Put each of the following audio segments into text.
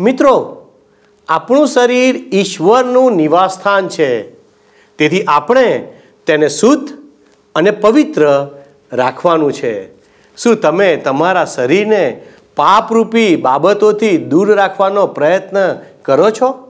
મિત્રો, આપણું શરીર ઈશ્વરનું નિવાસસ્થાન છે. તેથી આપણે તેને શુદ્ધ અને પવિત્ર રાખવાનું છે. શું તમે તમારા શરીરને પાપરૂપી બાબતોથી દૂર રાખવાનો પ્રયત્ન કરો છો?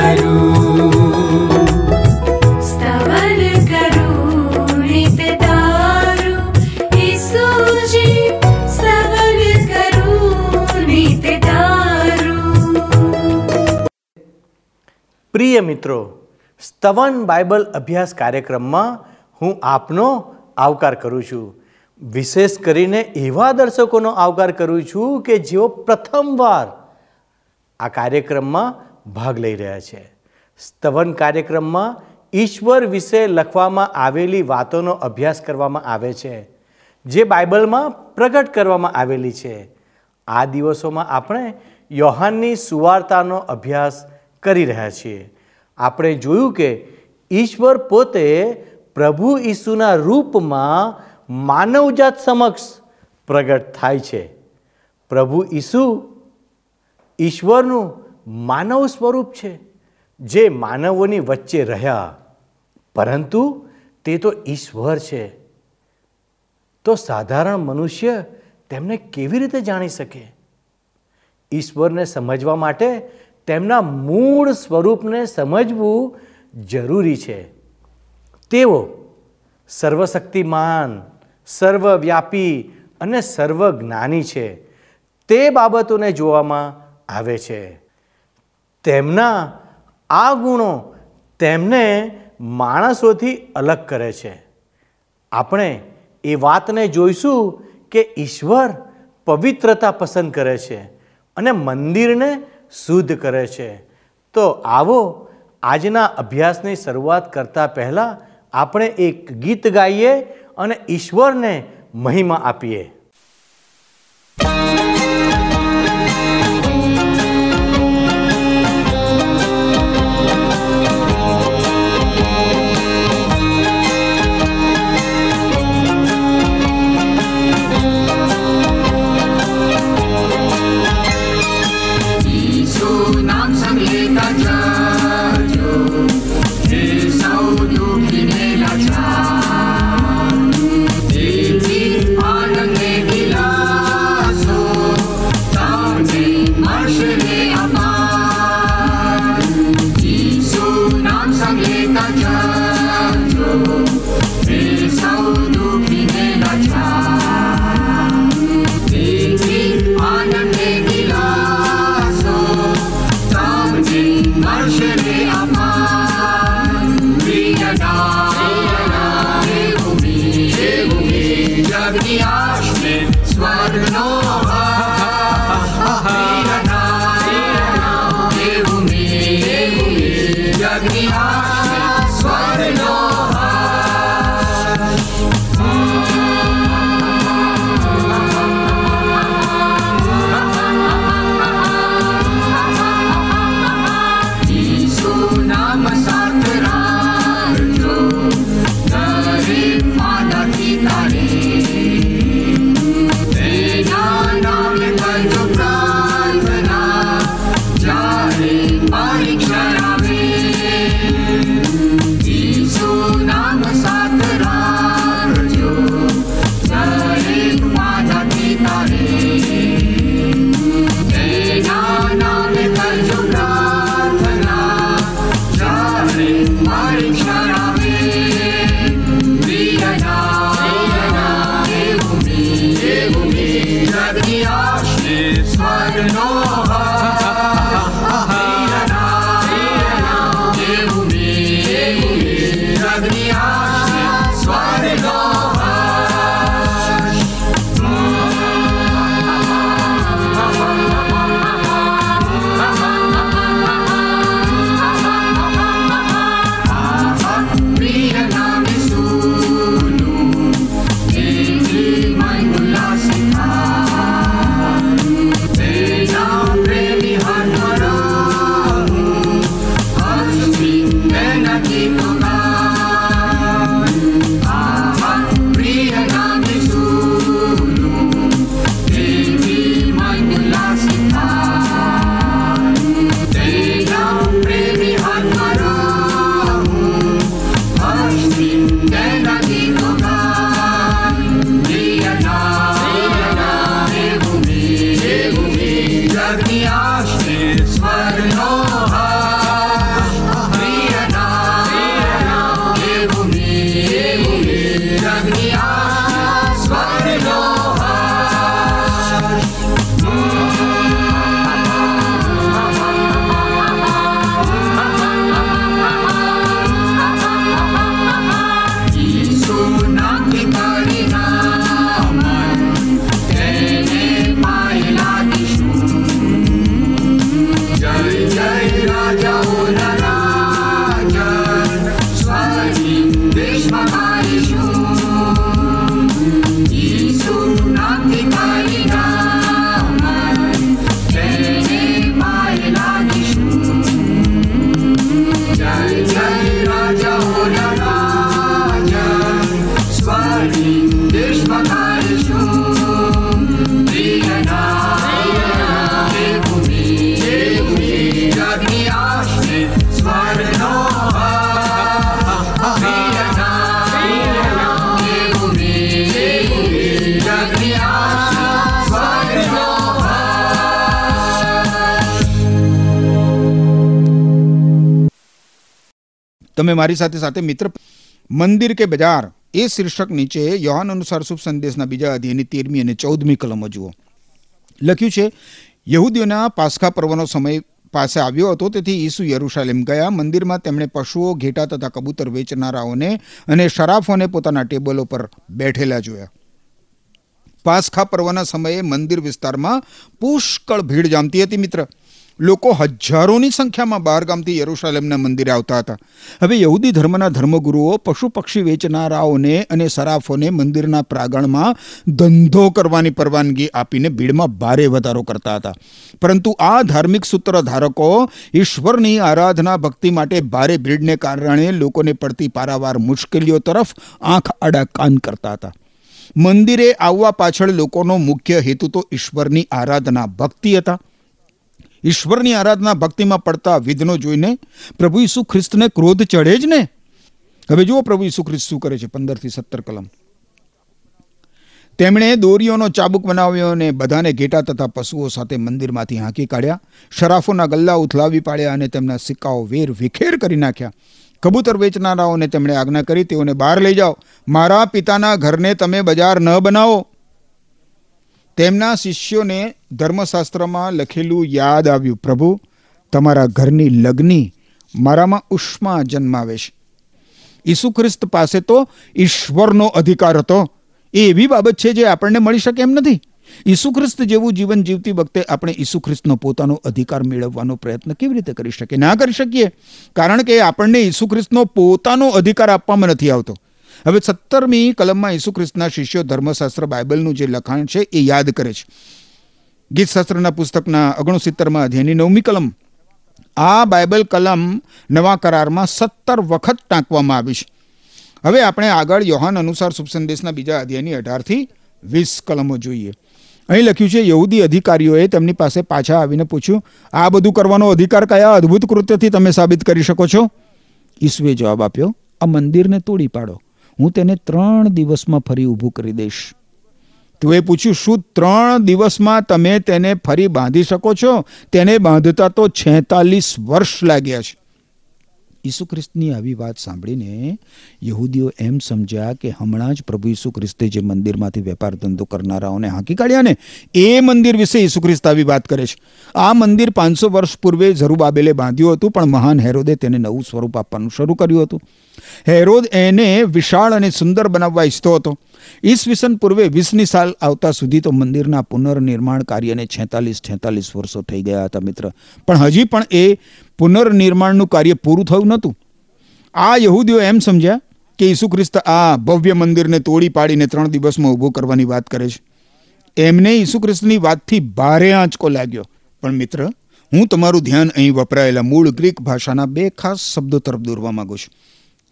પ્રિય મિત્રો, સ્તવન બાઇબલ અભ્યાસ કાર્યક્રમમાં હું આપનો આવકાર કરું છું. વિશેષ કરીને એવા દર્શકોનો આવકાર કરું છું કે જેઓ પ્રથમવાર આ કાર્યક્રમમાં ભાગ લઈ રહ્યા છે. સ્તવન કાર્યક્રમમાં ઈશ્વર વિશે લખવામાં આવેલી વાતોનો અભ્યાસ કરવામાં આવે છે, જે બાઇબલમાં પ્રગટ કરવામાં આવેલી છે. આ દિવસોમાં આપણે યોહાનની સુવાર્તાનો અભ્યાસ કરી રહ્યા છીએ. આપણે જોયું કે ઈશ્વર પોતે પ્રભુ ઈસુના રૂપમાં માનવજાત સમક્ષ પ્રગટ થાય છે. પ્રભુ ઈસુ ઈશ્વરનું માનવ સ્વરૂપ છે, જે માનવોની વચ્ચે રહ્યા. પરંતુ તે તો ઈશ્વર છે. તો સાધારણ મનુષ્ય તેમને કેવી રીતે જાણી શકે? ઈશ્વરને સમજવા માટે તેમના મૂળ સ્વરૂપને સમજવું જરૂરી છે. તેઓ સર્વશક્તિમાન, સર્વવ્યાપી અને સર્વજ્ઞાની છે. તે બાબતોને જોવામાં આવે છે. તેમના આ ગુણો તેમને માણસોથી અલગ કરે છે. આપણે એ વાતને જોઈશું કે ઈશ્વર પવિત્રતા પસંદ કરે છે અને મંદિરને શુદ્ધ કરે છે. તો આવો આજના અભ્યાસની શરૂઆત કરતા પહેલાં આપણે એક ગીત ગાઈએ અને ઈશ્વરને મહિમા આપીએ. sang kita jalan તમે મારી સાથે સાથે મિત્ર મંદિર કે બજાર એ શીર્ષક નીચે યોહાન અનુસાર શુભ સંદેશના બીજા અધ્યયની તેરમી અને ચૌદમી કલમો જુઓ. લખ્યું છે, યહૂદીઓના પાસખા પર્વનો સમય પાસે આવ્યો હતો, તેથી ઈસુ યરુશાલેમ ગયા. મંદિરમાં તેમણે પશુઓ, ઘેટા તથા કબૂતર વેચનારાઓને અને શરાફોને પોતાના ટેબલો પર બેઠેલા જોયા. પાસખા પર્વના સમયે મંદિર વિસ્તારમાં પુષ્કળ ભીડ જામતી હતી, મિત્ર. લોકો હજારોની સંખ્યામાં બહારગામથી યરુશાલેમના મંદિરે આવતા હતા. હવે યહૂદી ધર્મના ધર્મગુરુઓ, પશુ પક્ષી વેચનારાઓને અને સરાફોને મંદિરના પ્રાંગણમાં ધંધો કરવાની પરવાનગી આપીને ભીડમાં ભારે વધારો કરતા હતા. પરંતુ આ ધાર્મિક સૂત્ર ધારકો ઈશ્વરની આરાધના ભક્તિ માટે ભારે ભીડને કારણે લોકોને પડતી પારાવાર મુશ્કેલીઓ તરફ આંખ આડા કાન કરતા હતા. મંદિરે આવવા પાછળ લોકોનો મુખ્ય હેતુ તો ઈશ્વરની આરાધના ભક્તિ હતા. ઈશ્વરની આરાધના ભક્તિમાં પડતા વિધનો જોઈને પ્રભુ ઈસુ ખ્રિસ્તને ક્રોધ ચડે જ ને? હવે જુઓ પ્રભુ ઈસુ ખ્રિસ્ત શું કરે છે, પંદરથી સત્તર કલમ. તેમણે દોરીઓનો ચાબુક બનાવ્યો અને બધાને ઘેટા તથા પશુઓ સાથે મંદિરમાંથી હાંકી કાઢ્યા, શરાફોના ગલ્લા ઉથલાવી પાડ્યા અને તેમના સિક્કાઓ વેર વિખેર કરી નાખ્યા. કબૂતર વેચનારાઓને તેમણે આજ્ઞા કરી, તેઓને બહાર લઈ જાઓ. મારા પિતાના ઘરને તમે બજાર ન બનાવો. તેમના શિષ્યોને ધર્મશાસ્ત્રમાં લખેલું યાદ આવ્યું, પ્રભુ, તમારા ઘરની લગ્ની મારામાં ઉષ્મા જન્માવે છે. ઈસુ ખ્રિસ્ત પાસે તો ઈશ્વરનો અધિકાર હતો. એ એવી બાબત છે જે આપણને મળી શકે એમ નથી. ઈસુ ખ્રિસ્ત જેવું જીવન જીવતી વખતે આપણે ઈસુ ખ્રિસ્તનો પોતાનો અધિકાર મેળવવાનો પ્રયત્ન કેવી રીતે કરી શકીએ? ના કરી શકીએ. કારણ કે આપણને ઈસુ ખ્રિસ્તનો પોતાનો અધિકાર આપવામાં નથી આવતો. હવે સત્તરમી કલમમાં ઈસુ ખ્રિસ્તના શિષ્યો ધર્મશાસ્ત્ર બાઇબલનું જે લખાણ છે એ યાદ કરે છે. ગીતશાસ્ત્રના પુસ્તકના ઓગણસિત્તરમાં અધ્યાયની નવમી કલમ. આ બાઇબલ કલમ નવા કરારમાં સત્તર વખત ટાંકવામાં આવી છે. હવે આપણે આગળ યોહાન અનુસાર શુભસંદેશના બીજા અધ્યાયની અઢારથી વીસ કલમો જોઈએ. અહીં લખ્યું છે, યહૂદી અધિકારીઓએ તેમની પાસે પાછા આવીને પૂછ્યું, આ બધું કરવાનો અધિકાર કયા અદ્ભુત કૃત્યથી તમે સાબિત કરી શકો છો? ઈસુએ જવાબ આપ્યો, આ મંદિરને તોડી પાડો. હું તેને ત્રણ દિવસમાં ફરી ઊભું કરી દઈશ. તું એ પૂછ્યું, શું ત્રણ દિવસમાં તમે તેને ફરી બાંધી શકો છો? તેને બાંધતા તો છેતાલીસ વર્ષ લાગ્યા છે. ઈસુ ખ્રિસ્તની આવી વાત સાંભળીને યહૂદીઓ એમ સમજ્યા કે હમણાં જ પ્રભુ ઈસુ ખ્રિસ્તે જે મંદિરમાંથી વેપાર ધંધો કરનારાઓને હાંકી કાઢ્યા ને, એ મંદિર વિશે ઈસુ ખ્રિસ્ત આવી વાત કરે છે. આ મંદિર પાંચસો વર્ષ પૂર્વે ઝરુબાબેલે બાંધ્યું હતું, પણ મહાન હેરોદે તેને નવું સ્વરૂપ આપવાનું શરૂ કર્યું હતું. હેરોદ એને વિશાળ અને સુંદર બનાવવા ઈચ્છતો હતો. ઈસવીસન પૂર્વે વીસની સાલ આવતા સુધી તો મંદિરના પુનર્નિર્માણ કાર્યને છેતાલીસ છેતાલીસ વર્ષો થઈ ગયા હતા મિત્ર. પણ હજી પણ એ પુનર્નિર્માણનું કાર્ય પૂરું થયું નહોતું. આ યહૂદીઓ એમ સમજ્યા કે ઈસુ ખ્રિસ્ત આ ભવ્ય મંદિરને તોડી પાડીને ત્રણ દિવસમાં ઊભું કરવાની વાત કરે છે. એમને ઈસુ ખ્રિસ્તની વાતથી ભારે આંચકો લાગ્યો. પણ મિત્ર, હું તમારું ધ્યાન અહીં વપરાયેલા મૂળ ગ્રીક ભાષાના બે ખાસ શબ્દો તરફ દોરવા માંગુ છું.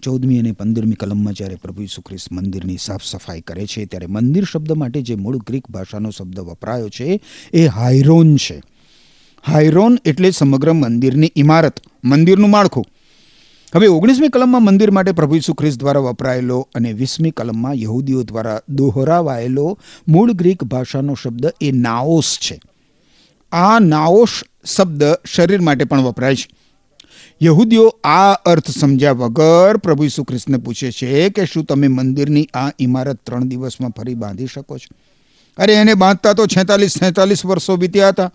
ચૌદમી અને પંદરમી કલમમાં જ્યારે પ્રભુ ઈસુ મંદિરની સાફ સફાઈ કરે છે, ત્યારે મંદિર શબ્દ માટે જે મૂળ ગ્રીક ભાષાનો શબ્દ વપરાયો છે, એ હાયરોન છે. હાયરોન એટલે સમગ્ર મંદિરની ઇમારત, મંદિરનું માળખું. હવે ઓગણીસમી કલમમાં મંદિર માટે પ્રભુ ઈસુ દ્વારા વપરાયેલો અને વીસમી કલમમાં યહૂદીઓ દ્વારા દોહરાવાયેલો મૂળ ગ્રીક ભાષાનો શબ્દ એ નાઓસ છે. આ નાઓસ શબ્દ શરીર માટે પણ વપરાય છે. યહૂદીઓ આ અર્થ સમજ્યા વગર પ્રભુ ઈસુ ખ્રિસ્તને પૂછે છે કે શું તમે મંદિરની આ ઇમારત ત્રણ દિવસમાં ફરી બાંધી શકો છો? અરે, એને બાંધતા તો છેતાલીસ છેતાલીસ વર્ષો વીત્યા હતા.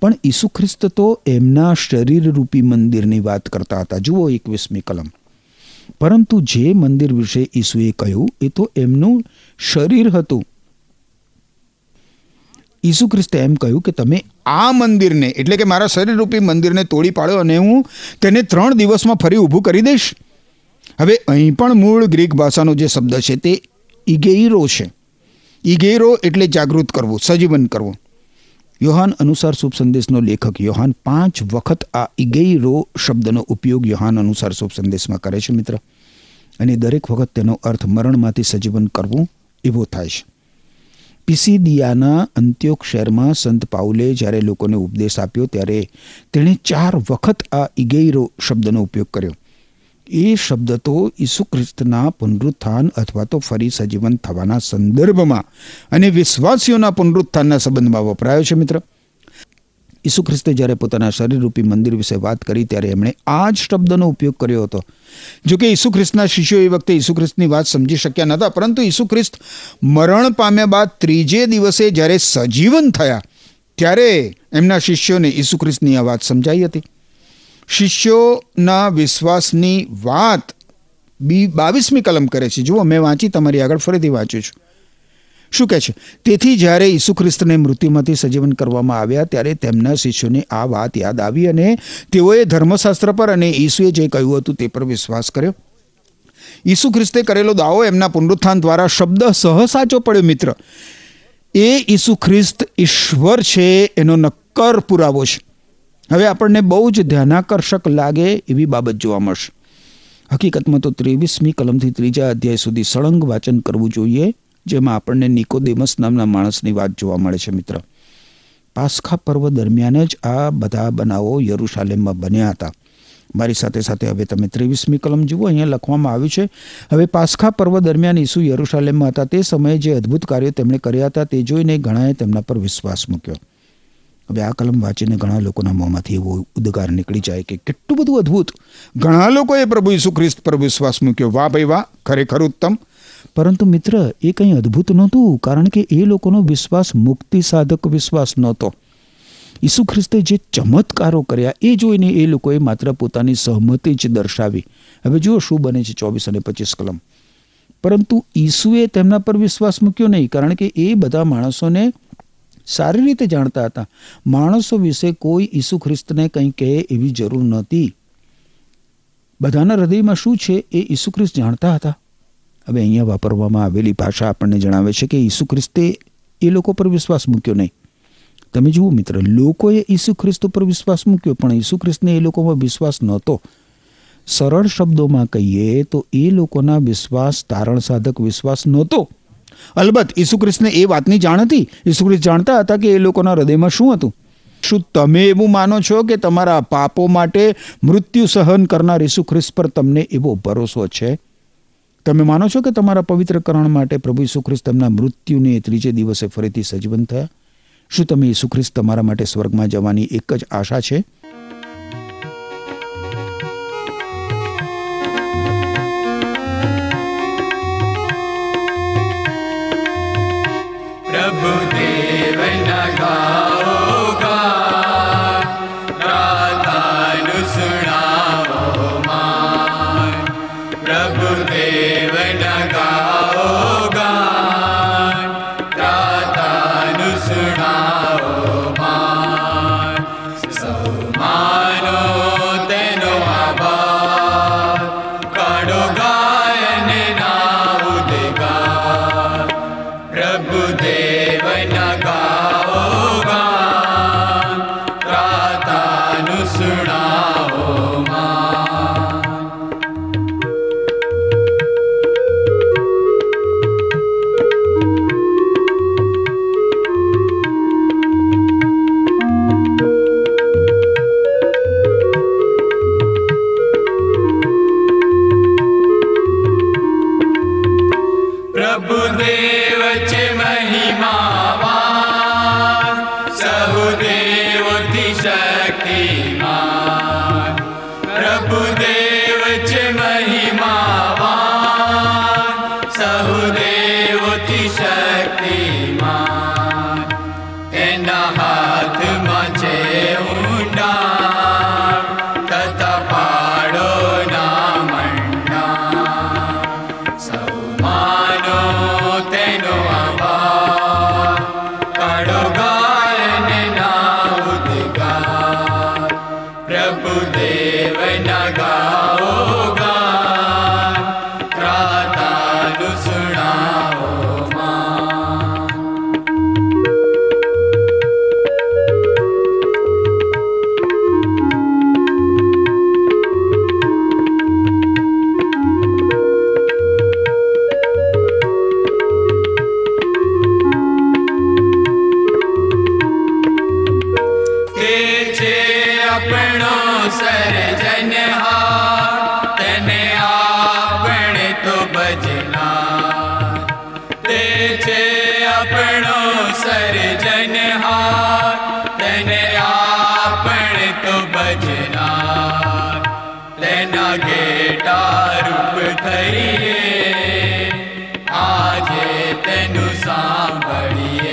પણ ઈસુ ખ્રિસ્ત તો એમના શરીર રૂપી મંદિરની વાત કરતા હતા. જુઓ એકવીસમી કલમ. પરંતુ જે મંદિર વિશે ઈસુએ કહ્યું, એ તો એમનું શરીર હતું. ઈસુ ખ્રિસ્તે એમ કહ્યું કે તમે આ મંદિરને, એટલે કે મારા શરીરરૂપી મંદિરને તોડી પાડો અને હું તેને ત્રણ દિવસમાં ફરી ઊભું કરી દઈશ. હવે અહીં પણ મૂળ ગ્રીક ભાષાનો જે શબ્દ છે તે ઇગેઈરો છે. ઇગેરો એટલે જાગૃત કરવું, સજીવન કરવું. યોહાન અનુસાર શુભ સંદેશનો લેખક યોહાન પાંચ વખત આ ઇગેઈરો શબ્દનો ઉપયોગ યોહાન અનુસાર શુભ સંદેશમાં કરે છે મિત્ર. અને દરેક વખત તેનો અર્થ મરણમાંથી સજીવન કરવું એવો થાય છે. પિસિદિયાના અંત્યોક શહેરમાં સંત પાઉલે જ્યારે લોકોને ઉપદેશ આપ્યો ત્યારે તેણે ચાર વખત આ ઇગેઈરો શબ્દનો ઉપયોગ કર્યો. એ શબ્દ તો ઈસુ ખ્રિસ્તના પુનરુત્થાન અથવા તો ફરી સજીવન થવાના સંદર્ભમાં અને વિશ્વાસીઓના પુનરુત્થાનના સંબંધમાં વપરાયો છે મિત્ર. ઈસુ ખ્રિસ્તે જ્યારે પોતાના શરીરરૂપી મંદિર વિશે વાત કરી, ત્યારે એમણે આ જ શબ્દનો ઉપયોગ કર્યો હતો. જો કે ઈસુ ખ્રિસ્તના શિષ્યો એ વખતે ઈસુ ખ્રિસ્તની વાત સમજી શક્યા નહોતા, પરંતુ ઈસુ ખ્રિસ્ત મરણ પામ્યા બાદ ત્રીજે દિવસે જ્યારે સજીવન થયા, ત્યારે એમના શિષ્યોને ઈસુ ખ્રિસ્તની આ વાત સમજાઈ હતી. શિષ્યોના વિશ્વાસની વાત બી બાવીસમી કલમ કરે છે. જુઓ, મેં વાંચી, તમારી આગળ ફરીથી વાંચું છું. શું કહે છે? તેથી જ્યારે ઈસુ ખ્રિસ્તને મૃત્યુમાંથી સજીવન કરવામાં આવ્યા ત્યારે તેમના શિષ્યોને આ વાત યાદ આવી અને તેઓએ ધર્મશાસ્ત્ર પર અને ઈસુએ જે કહ્યું હતું તે પર વિશ્વાસ કર્યો. ઈસુ ખ્રિસ્તે કરેલો દાવો એમના પુનરુત્થાન દ્વારા શબ્દ સહ સાચો પડ્યો, મિત્ર. એ ઈસુ ખ્રિસ્ત ઈશ્વર છે એનો નક્કર પુરાવો છે. હવે આપણને બહુ જ ધ્યાનાકર્ષક લાગે એવી બાબત જોવા મળશે. હકીકતમાં તો ત્રેવીસમી કલમથી ત્રીજા અધ્યાય સુધી સળંગ વાંચન કરવું જોઈએ. જેમાં આપણને નિકોદેમસ નામના માણસની વાત જોવા મળે છે, મિત્ર. પાસખા પર્વ દરમિયાન જ આ બધા બનાવો યરુશાલેમમાં બન્યા હતા. મારી સાથે સાથે હવે તમે ત્રેવીસમી કલમ જુઓ, અહીંયા લખવામાં આવ્યું છે, હવે પાસખા પર્વ દરમિયાન ઈસુ યરુશાલેમમાં હતા. તે સમયે જે અદ્ભુત કાર્યો તેમણે કર્યા હતા, તે જોઈને ઘણાએ તેમના પર વિશ્વાસ મૂક્યો. હવે આ કલમ વાંચીને ઘણા લોકોના મોંમાંથી એવો ઉદ્ગાર નીકળી જાય કે કેટલું બધું અદ્ભુત. ઘણા લોકોએ પ્રભુ ઈસુ ખ્રિસ્ત પર વિશ્વાસ મૂક્યો. વાહ ભાઈ વાહ, ખરેખર ઉત્તમ. પરંતુ મિત્ર, એ કંઈ અદ્ભુત નહોતું, કારણ કે એ લોકોનો વિશ્વાસ મુક્તિ સાધક વિશ્વાસ નહોતો. ઈસુ ખ્રિસ્તે જે ચમત્કારો કર્યા, એ જોઈને એ લોકોએ માત્ર પોતાની સહમતિ જ દર્શાવી. હવે જુઓ શું બને છે ચોવીસ અને પચીસ કલમ. પરંતુ ઈસુએ તેમના પર વિશ્વાસ મૂક્યો નહીં, કારણ કે એ બધા માણસોને સારી રીતે જાણતા હતા. માણસો વિશે કોઈ ઈસુ ખ્રિસ્તને કંઈ કહે એવી જરૂર નહોતી. બધાના હૃદયમાં શું છે એ ઈસુ ખ્રિસ્ત જાણતા હતા? હવે અહીંયા વાપરવામાં આવેલી ભાષા આપણને જણાવે છે કે ઈસુ ખ્રિસ્તે એ લોકો પર વિશ્વાસ મૂક્યો નહીં. તમે જુઓ મિત્ર, લોકોએ ઈસુ ખ્રિસ્ત ઉપર વિશ્વાસ મૂક્યો, પણ ઈસુ ખ્રિસ્તને એ લોકોમાં વિશ્વાસ નહોતો. સરળ શબ્દોમાં કહીએ તો એ લોકોના વિશ્વાસ તારણ સાધક વિશ્વાસ નહોતો. અલબત્ત, ઈસુ ખ્રિસ્તને એ વાતની જાણ હતી. ઈસુ ખ્રિસ્ત જાણતા હતા કે એ લોકોના હૃદયમાં શું હતું. શું તમે એવું માનો છો કે તમારા પાપો માટે મૃત્યુ સહન કરનાર ઈસુ ખ્રિસ્ત પર તમને એવો ભરોસો છે? તમે માનો છો કે તમારા પવિત્રકરણ માટે પ્રભુ ઈસુ ખ્રિસ્ત તેમના મૃત્યુને ત્રીજે દિવસે ફરીથી સજીવન થયા? શું તમે ઈસુ ખ્રિસ્ત તમારા માટે સ્વર્ગમાં જવાની એક જ આશા છે? આજે તેનું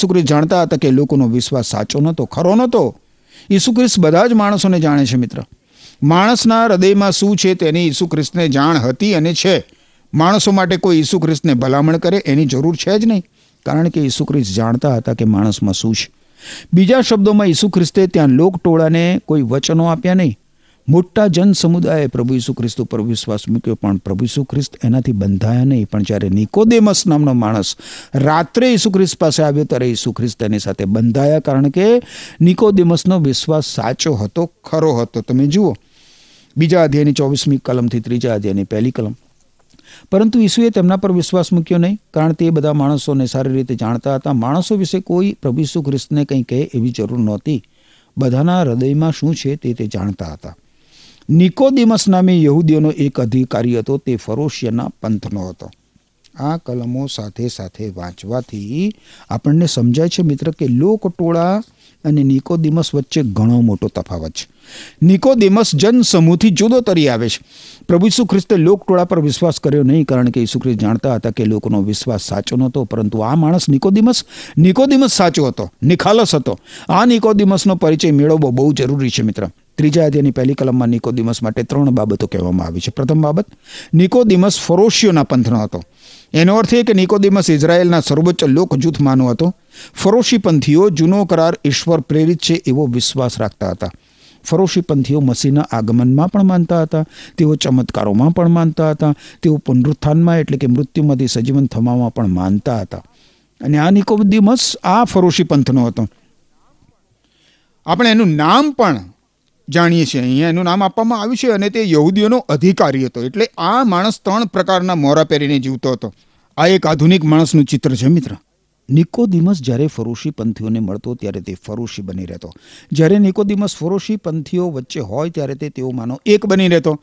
ઈસુ ખ્રિસ્ત જાણતા હતા કે લોકોનો વિશ્વાસ સાચો નહોતો, ખરો નહોતો. ઈસુ ખ્રિસ્ત બધા જ માણસોને જાણે છે, મિત્ર. માણસના હૃદયમાં શું છે તેની ઈસુ ખ્રિસ્તને જાણ હતી અને છે. માણસો માટે કોઈ ઈસુ ખ્રિસ્તને ભલામણ કરે એની જરૂર છે જ નહીં. કારણ કે ઈસુ ખ્રિસ્ત જાણતા હતા કે માણસમાં શું છે. બીજા શબ્દોમાં ઈસુ ખ્રિસ્તે ત્યાં લોકટોળાને કોઈ વચનો આપ્યા નહીં. મોટા જન સમુદાયે પ્રભુ ઈસુ ખ્રિસ્ત ઉપર વિશ્વાસ મૂક્યો, પણ પ્રભુ ઈસુ ખ્રિસ્ત એનાથી બંધાયા નહીં. પણ જ્યારે નિકોદેમસ નામનો માણસ રાત્રે ઈસુ ખ્રિસ્ત પાસે આવ્યો, ત્યારે ઈસુ ખ્રિસ્ત એની સાથે બંધાયા, કારણ કે નિકોદેમસનો વિશ્વાસ સાચો હતો, ખરો હતો. તમે જુઓ, બીજા અધ્યાયની ચોવીસમી કલમથી ત્રીજા અધ્યાયની પહેલી કલમ. પરંતુ ઈસુએ તેમના પર વિશ્વાસ મૂક્યો નહીં, કારણ તે બધા માણસોને સારી રીતે જાણતા હતા. માણસો વિશે કોઈ પ્રભુ ઈસુ ખ્રિસ્તને કંઈ કહે એવી જરૂર નહોતી. બધાના હૃદયમાં શું છે તે તે જાણતા હતા. નિકોદિમસ નામે યહૂદીઓનો એક અધિકારી હતો, તે ફરોશિયાના પંથનો હતો. આ કલમો સાથે સાથે વાંચવાથી આપણને સમજાય છે મિત્ર કે લોકટોળા અને નિકોદિમસ વચ્ચે ઘણો મોટો તફાવત છે. નિકોદિમસ જન સમૂહથી જુદો તરી આવે છે. પ્રભુ ઈસુ ખ્રિસ્તે લોકટોળા પર વિશ્વાસ કર્યો નહીં કારણ કે ઈસુ ખ્રિસ્ત જાણતા હતા કે લોકોનો વિશ્વાસ સાચો નહોતો, પરંતુ આ માણસ નિકોદિમસ નિકોદિમસ સાચો હતો, નિખાલસ હતો. આ નિકોદિમસનો પરિચય મેળવવો બહુ જરૂરી છે મિત્ર. ત્રીજા અધ્યાયની પહેલી કલમમાં નિકોદિમસ માટે ત્રણ બાબતો કહેવામાં આવી છે. પ્રથમ બાબત, નિકોદિમસ ફરોશિયોના પંથનો હતો. એનો અર્થ એ કે નિકોદિમસ ઇઝરાયેલના સર્વોચ્ચ લોકજૂથમાંનો હતો. ફરોશી પંથીઓ જૂનો કરાર ઈશ્વર પ્રેરિત છે એવો વિશ્વાસ રાખતા હતા. ફરોશી પંથીઓ મસીહના આગમનમાં પણ માનતા હતા, તેઓ ચમત્કારોમાં પણ માનતા હતા, તેઓ પુનરુત્થાનમાં એટલે કે મૃત્યુમાંથી સજીવન થવામાં પણ માનતા હતા. અને આ નિકોદિમસ આ ફરોશી પંથનો હતો. આપણે એનું નામ પણ જાણીએ છીએ. અહીંયા એનું નામ આપવામાં આવ્યું છે અને તે યહૂદીઓનો અધિકારી હતો. એટલે આ માણસ ત્રણ પ્રકારના મોરા પહેરીને જીવતો હતો. આ એક આધુનિક માણસનું ચિત્ર છે મિત્ર. નિકોદિમસ જ્યારે ફરોશી પંથીઓને મળતો ત્યારે તે ફરોશી બની રહેતો. જ્યારે નિકોદિમસ ફરોશી પંથીઓ વચ્ચે હોય ત્યારે તે તેઓ માનો એક બની રહેતો.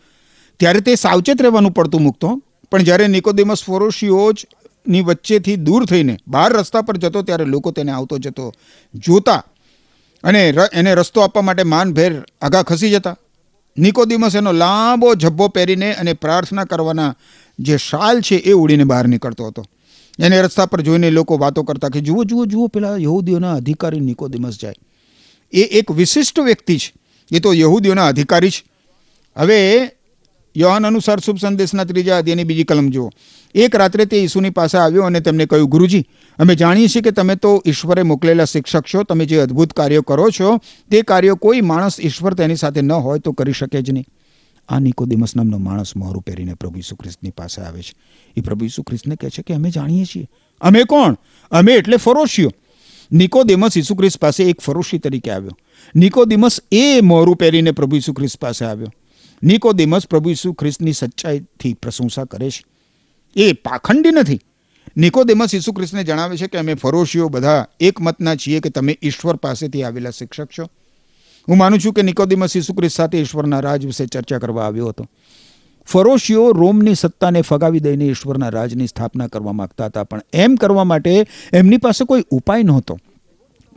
ત્યારે તે સાવચેત રહેવાનું પડતું મૂકતો. પણ જ્યારે નિકોદિમસ ફરોશીઓ જ ની વચ્ચેથી દૂર થઈને બહાર રસ્તા પર જતો, ત્યારે લોકો તેને આવતો જતો જોતા અને એને રસ્તો આપવા માટે માનભેર આગા ખસી જતા. નિકોદિમસ એનો લાંબો ઝબ્બો પહેરીને અને પ્રાર્થના કરવાના જે શાલ છે એ ઉડીને બહાર નીકળતો હતો. એને રસ્તા પર જોઈને લોકો વાતો કરતા કે, જુઓ જુઓ જુઓ, પેલા યહૂદીઓના અધિકારી નિકોદિમસ જાય. એ એક વિશિષ્ટ વ્યક્તિ છે. એ તો યહૂદીઓના અધિકારી છે. હવે યોહાન અનુસાર શુભ સંદેશના ત્રીજા અધ્યાયની બીજી કલમ જુઓ. એક રાત્રે તે ઈસુની પાસે આવ્યો અને તેમને કહ્યું, ગુરુજી અમે જાણીએ છીએ કે તમે તો ઈશ્વરે મોકલેલા શિક્ષક છો, તમે જે અદ્ભુત કાર્યો કરો છો, તે કાર્યો કોઈ માણસ ઈશ્વર તેની સાથે ન હોય તો કરી શકે જ નહીં. આ નિકોદિમસ નામનો માણસ મોરું પહેરીને પ્રભુ ઈસુ ખ્રિસ્તની પાસે આવે છે. એ પ્રભુ ઈસુ ખ્રિસ્તને કહે છે કે અમે જાણીએ છીએ. અમે કોણ? અમે એટલે ફરોશીઓ. નિકોદેમસ ઈસુ ખ્રિસ્ત પાસે એક ફરોશી તરીકે આવ્યો. નિકોદિમસ એ મોહરું પહેરીને પ્રભુ ઈસુ ખ્રિસ્ત પાસે આવ્યો. નિકોદિમસ પ્રભુ ઈસુ ખ્રિસ્તની સચ્ચાઈથી પ્રશંસા કરે છે. એ પાખંડી નથી. નિકોદેમસ ઈસુ ખ્રિસ્તને જણાવે છે કે અમે ફરોશીઓ બધા એક મતના છીએ કે તમે ઈશ્વર પાસેથી આવેલા શિક્ષક છો. હું માનું છું કે નિકોદેમસ ઈસુ ખ્રિસ્ત સાથે ઈશ્વરના રાજ વિશે ચર્ચા કરવા આવ્યો હતો. ફરોશીઓ રોમની સત્તાને ફગાવી દઈને ઈશ્વરના રાજની સ્થાપના કરવા માંગતા હતા, પણ એમ કરવા માટે એમની પાસે કોઈ ઉપાય નહોતો.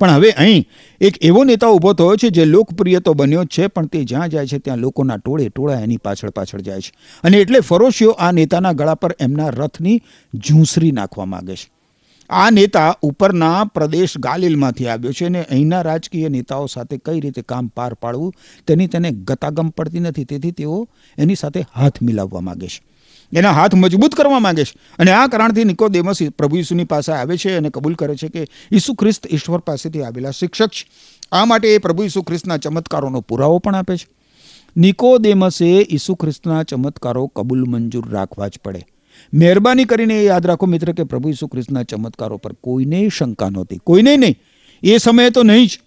પણ હવે અહીં એક એવો નેતા ઊભો થયો છે જે લોકપ્રિય તો બન્યો છે, પણ તે જ્યાં જાય છે ત્યાં લોકોના ટોળે ટોળા એની પાછળ પાછળ જાય છે. અને એટલે ફરોશીઓ આ નેતાના ગળા પર એમના રથની ઝૂંસરી નાખવા માગે છે. આ નેતા ઉપરના પ્રદેશ ગાલિલમાંથી આવ્યો છે અને અહીંના રાજકીય નેતાઓ સાથે કઈ રીતે કામ પાર પાડવું તેની તેને ગતાગમ પડતી નથી. તેથી તેઓ એની સાથે હાથ મિલાવવા માંગે છે. એના હાથ મજબૂત કરવા માંગે છે. અને આ કારણથી નિકોદેમસ પ્રભુ ઈસુની પાસે આવે છે અને કબૂલ કરે છે કે ઈસુ ખ્રિસ્ત ઈશ્વર પાસેથી આવેલા શિક્ષક છે. આ માટે એ પ્રભુ ઈસુ ખ્રિસ્તના ચમત્કારોનો પુરાવો પણ આપે છે. નિકોદેમસે ઈસુ ખ્રિસ્તના ચમત્કારો કબૂલ મંજૂર રાખવા જ પડે. મહેરબાની કરીને એ યાદ રાખો મિત્ર કે પ્રભુ ઈસુ ખ્રિસ્તના ચમત્કારો પર કોઈને શંકા નહોતી. કોઈને નહીં. એ સમયે તો નહીં જ.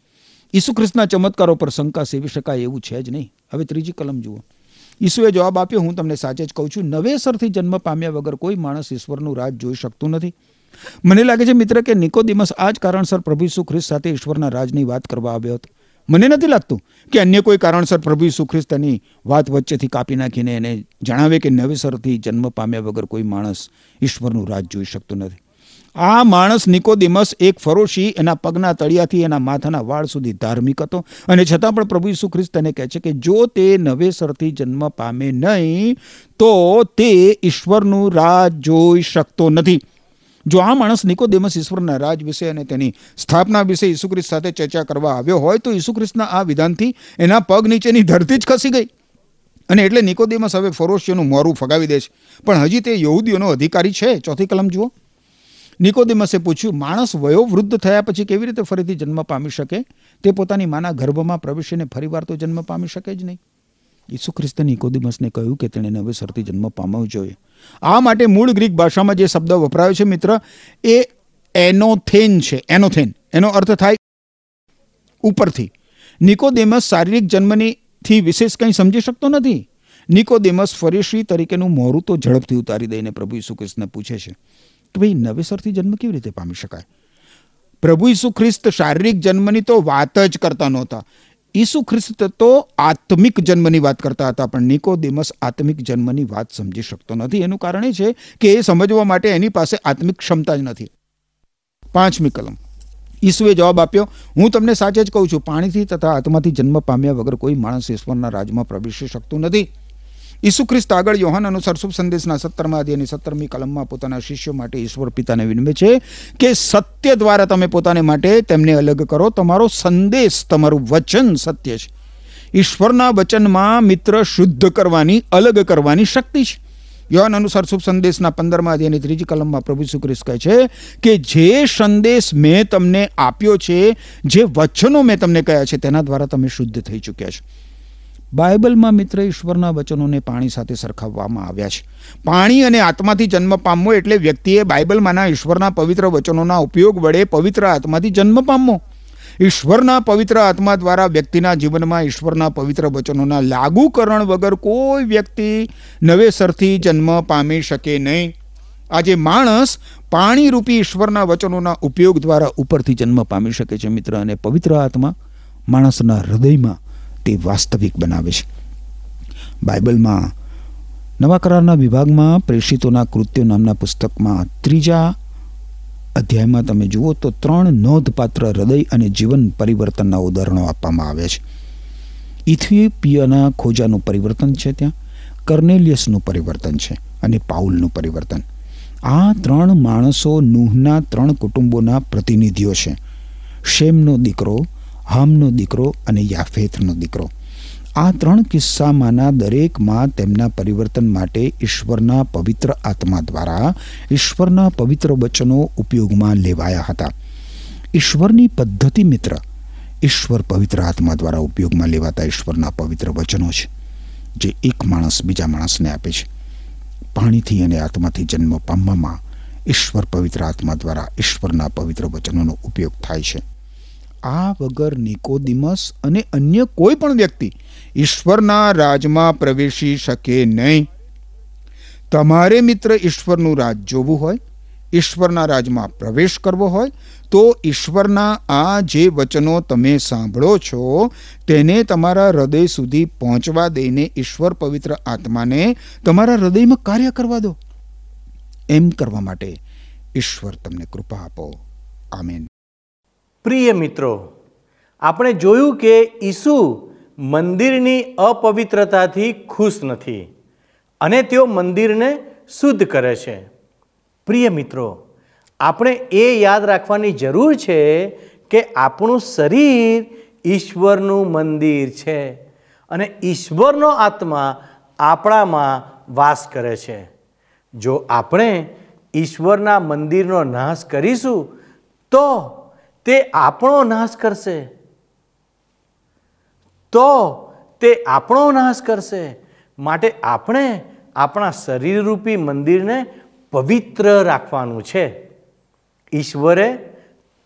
ઈસુ ખ્રિસ્તના ચમત્કારો પર શંકા સેવી શકાય એવું છે જ નહીં. હવે ત્રીજી કલમ જુઓ. ઈસુએ જવાબ આપ્યો, હું તમને સાચે જ કહું છું, નવેસરથી જન્મ પામ્યા વગર કોઈ માણસ ઈશ્વરનું રાજ જોઈ શકતું નથી. મને લાગે છે મિત્ર કે નિકોદિમસ આ જ કારણસર પ્રભુ ઈસુ ખ્રિસ્ત સાથે ઈશ્વરના રાજની વાત કરવા આવ્યો હતો. મને નથી લાગતું કે અન્ય કોઈ કારણસર પ્રભુ ઈસુ ખ્રિસ્ત એની વાત વચ્ચેથી કાપી નાખીને એને જણાવે કે નવેસરથી જન્મ પામ્યા વગર કોઈ માણસ ઈશ્વરનું રાજ જોઈ શકતું નથી. આ માણસ નિકોદિમસ એક ફરોશી એના પગના તળિયાથી એના માથાના વાળ સુધી ધાર્મિક હતો. અને છતાં પણ પ્રભુ ઈસુ ખ્રિસ્ત તેને કહે છે કે જો તે નવેસરથી જન્મ પામે નહીં, તો તે ઈશ્વરનું રાજ જોઈ શકતો નથી. જો આ માણસ નિકોદેમસ ઈશ્વરના રાજ વિશે અને તેની સ્થાપના વિશે ઈસુ ખ્રિસ્ત સાથે ચર્ચા કરવા આવ્યો હોય, તો ઈસુ ખ્રિસ્તના આ વિધાનથી એના પગ નીચેની ધરતી જ ખસી ગઈ. અને એટલે નિકોદેમસ હવે ફરોશીઓનું મોરું ફગાવી દે છે. પણ હજી તે યહૂદીઓનો અધિકારી છે? ચોથી કલમ જુઓ. નિકોદેમસે પૂછ્યું, માણસ વયો વૃદ્ધ થયા પછી કેવી રીતે ફરીથી જન્મ પામી શકે? તે પોતાની માના ગર્ભમાં પ્રવેશીને ફરીવાર તો જન્મ પામી શકે જ નહીં. ઈસુ ખ્રિસ્તે નિકોદિમસને કહ્યું કે તેણે નવેસરથી જન્મ પામવો જોઈએ. આ માટે મૂળ ગ્રીક ભાષામાં જે શબ્દ વપરાયો છે, મિત્ર, એ એનોથેન છે. એનોથેન. એનો અર્થ થાય ઉપરથી. નિકોદેમસ શારીરિક જન્મનીથી વિશેષ કંઈ સમજી શકતો નથી. નિકોદેમસ ફરીશી તરીકેનું મોરું તો ઝડપથી ઉતારી દઈને પ્રભુ ઈસુ ખ્રિસ્તને પૂછે છે. ભાઈ નવેસરથી જન્મ કેવી રીતે પામી શકાય? પ્રભુ ઈસુ ખ્રિસ્ત શારીરિક જન્મની તો વાત જ કરતા નહોતા. ઈસુ ખ્રિસ્ત તો આત્મિક જન્મની વાત કરતા હતા, પણ નિકોદેમસ આત્મિક જન્મની વાત સમજી શકતો નથી. એનું કારણ એ છે કે એ સમજવા માટે એની પાસે આત્મિક ક્ષમતા જ નથી. પાંચમી કલમ. ઈસુએ જવાબ આપ્યો, હું તમને સાચે જ કહું છું, પાણીથી તથા આત્માથી જન્મ પામ્યા વગર કોઈ માણસ ઈશ્વરના રાજમાં પ્રવેશી શકતું નથી. ઈસુ ખ્રિસ્ત આગળ યોહાન અનુસાર શુભ સંદેશના સત્તરમા અધ્યાયની સત્તરમી કલમમાં પોતાના શિષ્યો માટે ઈશ્વર પિતાને વિનમે છે કે સત્ય દ્વારા તમે પોતાને માટે તેમને અલગ કરો. તમારો સંદેશ, તમારું વચન સત્ય છે. ઈશ્વરના વચનમાં મિત્ર શુદ્ધ કરવાની, અલગ કરવાની શક્તિ છે. યોહાન અનુસાર શુભ સંદેશના પંદરમા અધ્યાયની ત્રીજી કલમમાં પ્રભુ ઈસુ ખ્રિસ્ત કહે છે કે જે સંદેશ મેં તમને આપ્યો છે, જે વચનો મેં તમને કહ્યા છે, તેના દ્વારા તમે શુદ્ધ થઈ ચૂક્યા છો. બાઇબલમાં મિત્ર ઈશ્વરના વચનોને પાણી સાથે સરખાવવામાં આવ્યા છે. પાણી અને આત્માથી જન્મ પામવો એટલે વ્યક્તિએ બાઇબલમાંના ઈશ્વરના પવિત્ર વચનોના ઉપયોગ વડે પવિત્ર આત્માથી જન્મ પામવો. ઈશ્વરના પવિત્ર આત્મા દ્વારા વ્યક્તિના જીવનમાં ઈશ્વરના પવિત્ર વચનોના લાગુકરણ વગર કોઈ વ્યક્તિ નવેસરથી જન્મ પામી શકે નહીં. આજે માણસ પાણીરૂપી ઈશ્વરના વચનોના ઉપયોગ દ્વારા ઉપરથી જન્મ પામી શકે છે મિત્ર અને પવિત્ર આત્મા માણસના હૃદયમાં તે વાસ્તવિક બનાવે છે. બાઇબલમાં નવા કરારના વિભાગમાં પ્રેષિતોના કૃત્યો નામના પુસ્તકમાં ત્રીજા અધ્યાયમાં તમે જુઓ તો ત્રણ નોંધપાત્ર હૃદય અને જીવન પરિવર્તનના ઉદાહરણો આપવામાં આવ્યા છે. ઇથિયોપિયાના ખોજાનું પરિવર્તન છે ત્યાં, કર્નેલિયસનું પરિવર્તન છે અને પાઉલનું પરિવર્તન. આ ત્રણ માણસો નૂહના ત્રણ કુટુંબોના પ્રતિનિધિઓ છે. શેમનો દીકરો હામનો દીકરો અને યાફેથનો દીકરો. આ ત્રણ કિસ્સામાંના દરેકમાં તેમના પરિવર્તન માટે ઈશ્વરના પવિત્ર આત્મા દ્વારા ઈશ્વરના પવિત્ર વચનો ઉપયોગમાં લેવાયા હતા. ઈશ્વરની પદ્ધતિ મિત્ર, ઈશ્વર પવિત્ર આત્મા દ્વારા ઉપયોગમાં લેવાતા ઈશ્વરના પવિત્ર વચનો છે, જે એક માણસ બીજા માણસને આપે છે. પાણીથી અને આત્માથી જન્મ પામવામાં ઈશ્વર પવિત્ર આત્મા દ્વારા ઈશ્વરના પવિત્ર વચનોનો ઉપયોગ થાય છે. આ વગર નિકોદિમસ અને અન્ય કોઈ પણ વ્યક્તિ ઈશ્વરના રાજમાં પ્રવેશી શકે નહીં. તમારે મિત્ર ઈશ્વરનું રાજ જોવું હોય, ઈશ્વરના રાજમાં પ્રવેશ કરવો હોય, તો ઈશ્વરના આ જે વચનો તમે સાંભળો છો, તેને તમારા હૃદય સુધી પહોંચવા દઈને ઈશ્વર પવિત્ર આત્માને તમારા હૃદયમાં કાર્ય કરવા દો. એમ કરવા માટે ઈશ્વર તમને કૃપા આપો. આમેન. પ્રિય મિત્રો, આપણે જોયું કે ઈસુ મંદિરની અપવિત્રતાથી ખુશ નથી અને તેઓ મંદિરને શુદ્ધ કરે છે. પ્રિય મિત્રો, આપણે એ યાદ રાખવાની જરૂર છે કે આપણું શરીર ઈશ્વરનું મંદિર છે અને ઈશ્વરનો આત્મા આપણામાં વાસ કરે છે. જો આપણે ઈશ્વરના મંદિરનો નાશ કરીશું, તો તે આપણો નાશ કરશે. તો તે આપણો નાશ કરશે. માટે આપણે આપણા શરીરરૂપી મંદિરને પવિત્ર રાખવાનું છે. ઈશ્વરે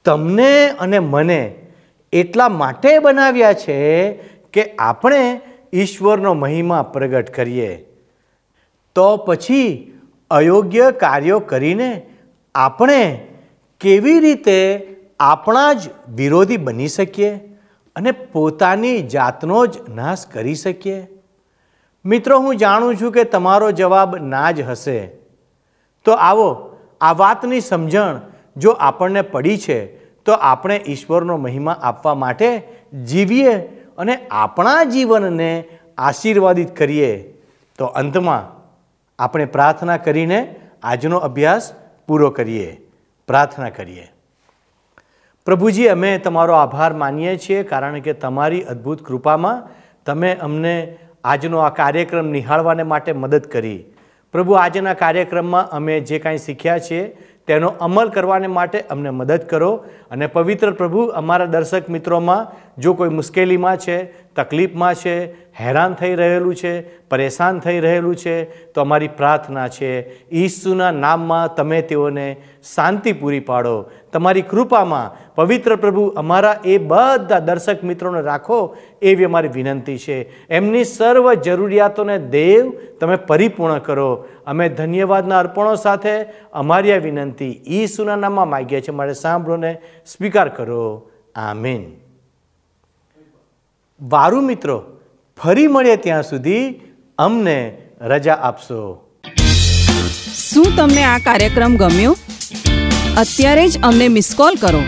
તમને અને મને એટલા માટે બનાવ્યા છે કે આપણે ઈશ્વરનો મહિમા પ્રગટ કરીએ. તો પછી અયોગ્ય કાર્યો કરીને આપણે કેવી રીતે આપણા જ વિરોધી બની શકીએ અને પોતાની જાતનો જ નાશ કરી શકીએ? મિત્રો, હું જાણું છું કે તમારો જવાબ ના જ હશે. તો આવો, આ વાતની સમજણ જો આપણને પડી છે, તો આપણે ઈશ્વરનો મહિમા આપવા માટે જીવીએ અને આપણા જીવનને આશીર્વાદિત કરીએ. તો અંતમાં આપણે પ્રાર્થના કરીને આજનો અભ્યાસ પૂરો કરીએ. પ્રાર્થના કરીએ. પ્રભુજી, અમે તમારો આભાર માનીએ છીએ કારણ કે તમારી અદ્ભુત કૃપામાં તમે અમને આજનો આ કાર્યક્રમ નિહાળવાને માટે મદદ કરી. પ્રભુ, આજના કાર્યક્રમમાં અમે જે કાંઈ શીખ્યા છીએ તેનો અમલ કરવાને માટે અમને મદદ કરો અને પવિત્ર પ્રભુ, અમારા દર્શક મિત્રોમાં જો કોઈ મુશ્કેલીમાં છે, તકલીફમાં છે, હેરાન થઈ રહેલું છે, પરેશાન થઈ રહેલું છે, તો અમારી પ્રાર્થના છે, ઈસુના નામમાં તમે તેઓને શાંતિ પૂરી પાડો. તમારી કૃપામાં પવિત્ર પ્રભુ અમારા એ બધા દર્શક મિત્રોને રાખો એવી અમારી વિનંતી છે. એમની સર્વ જરૂરિયાતોને દેવ તમે પરિપૂર્ણ કરો. અમે ધન્યવાદના અર્પણો સાથે અમારી આ વિનંતી ઈસુના નામમાં માગીએ છીએ. મારે સાંભળોને સ્વીકાર કરો. આમીન. વારું મિત્રો, ફરી મળીએ ત્યાં સુધી અમને રજા આપશો. શું તમને આ કાર્યક્રમ ગમ્યો? અત્યારે જ અમને મિસ કોલ કરો.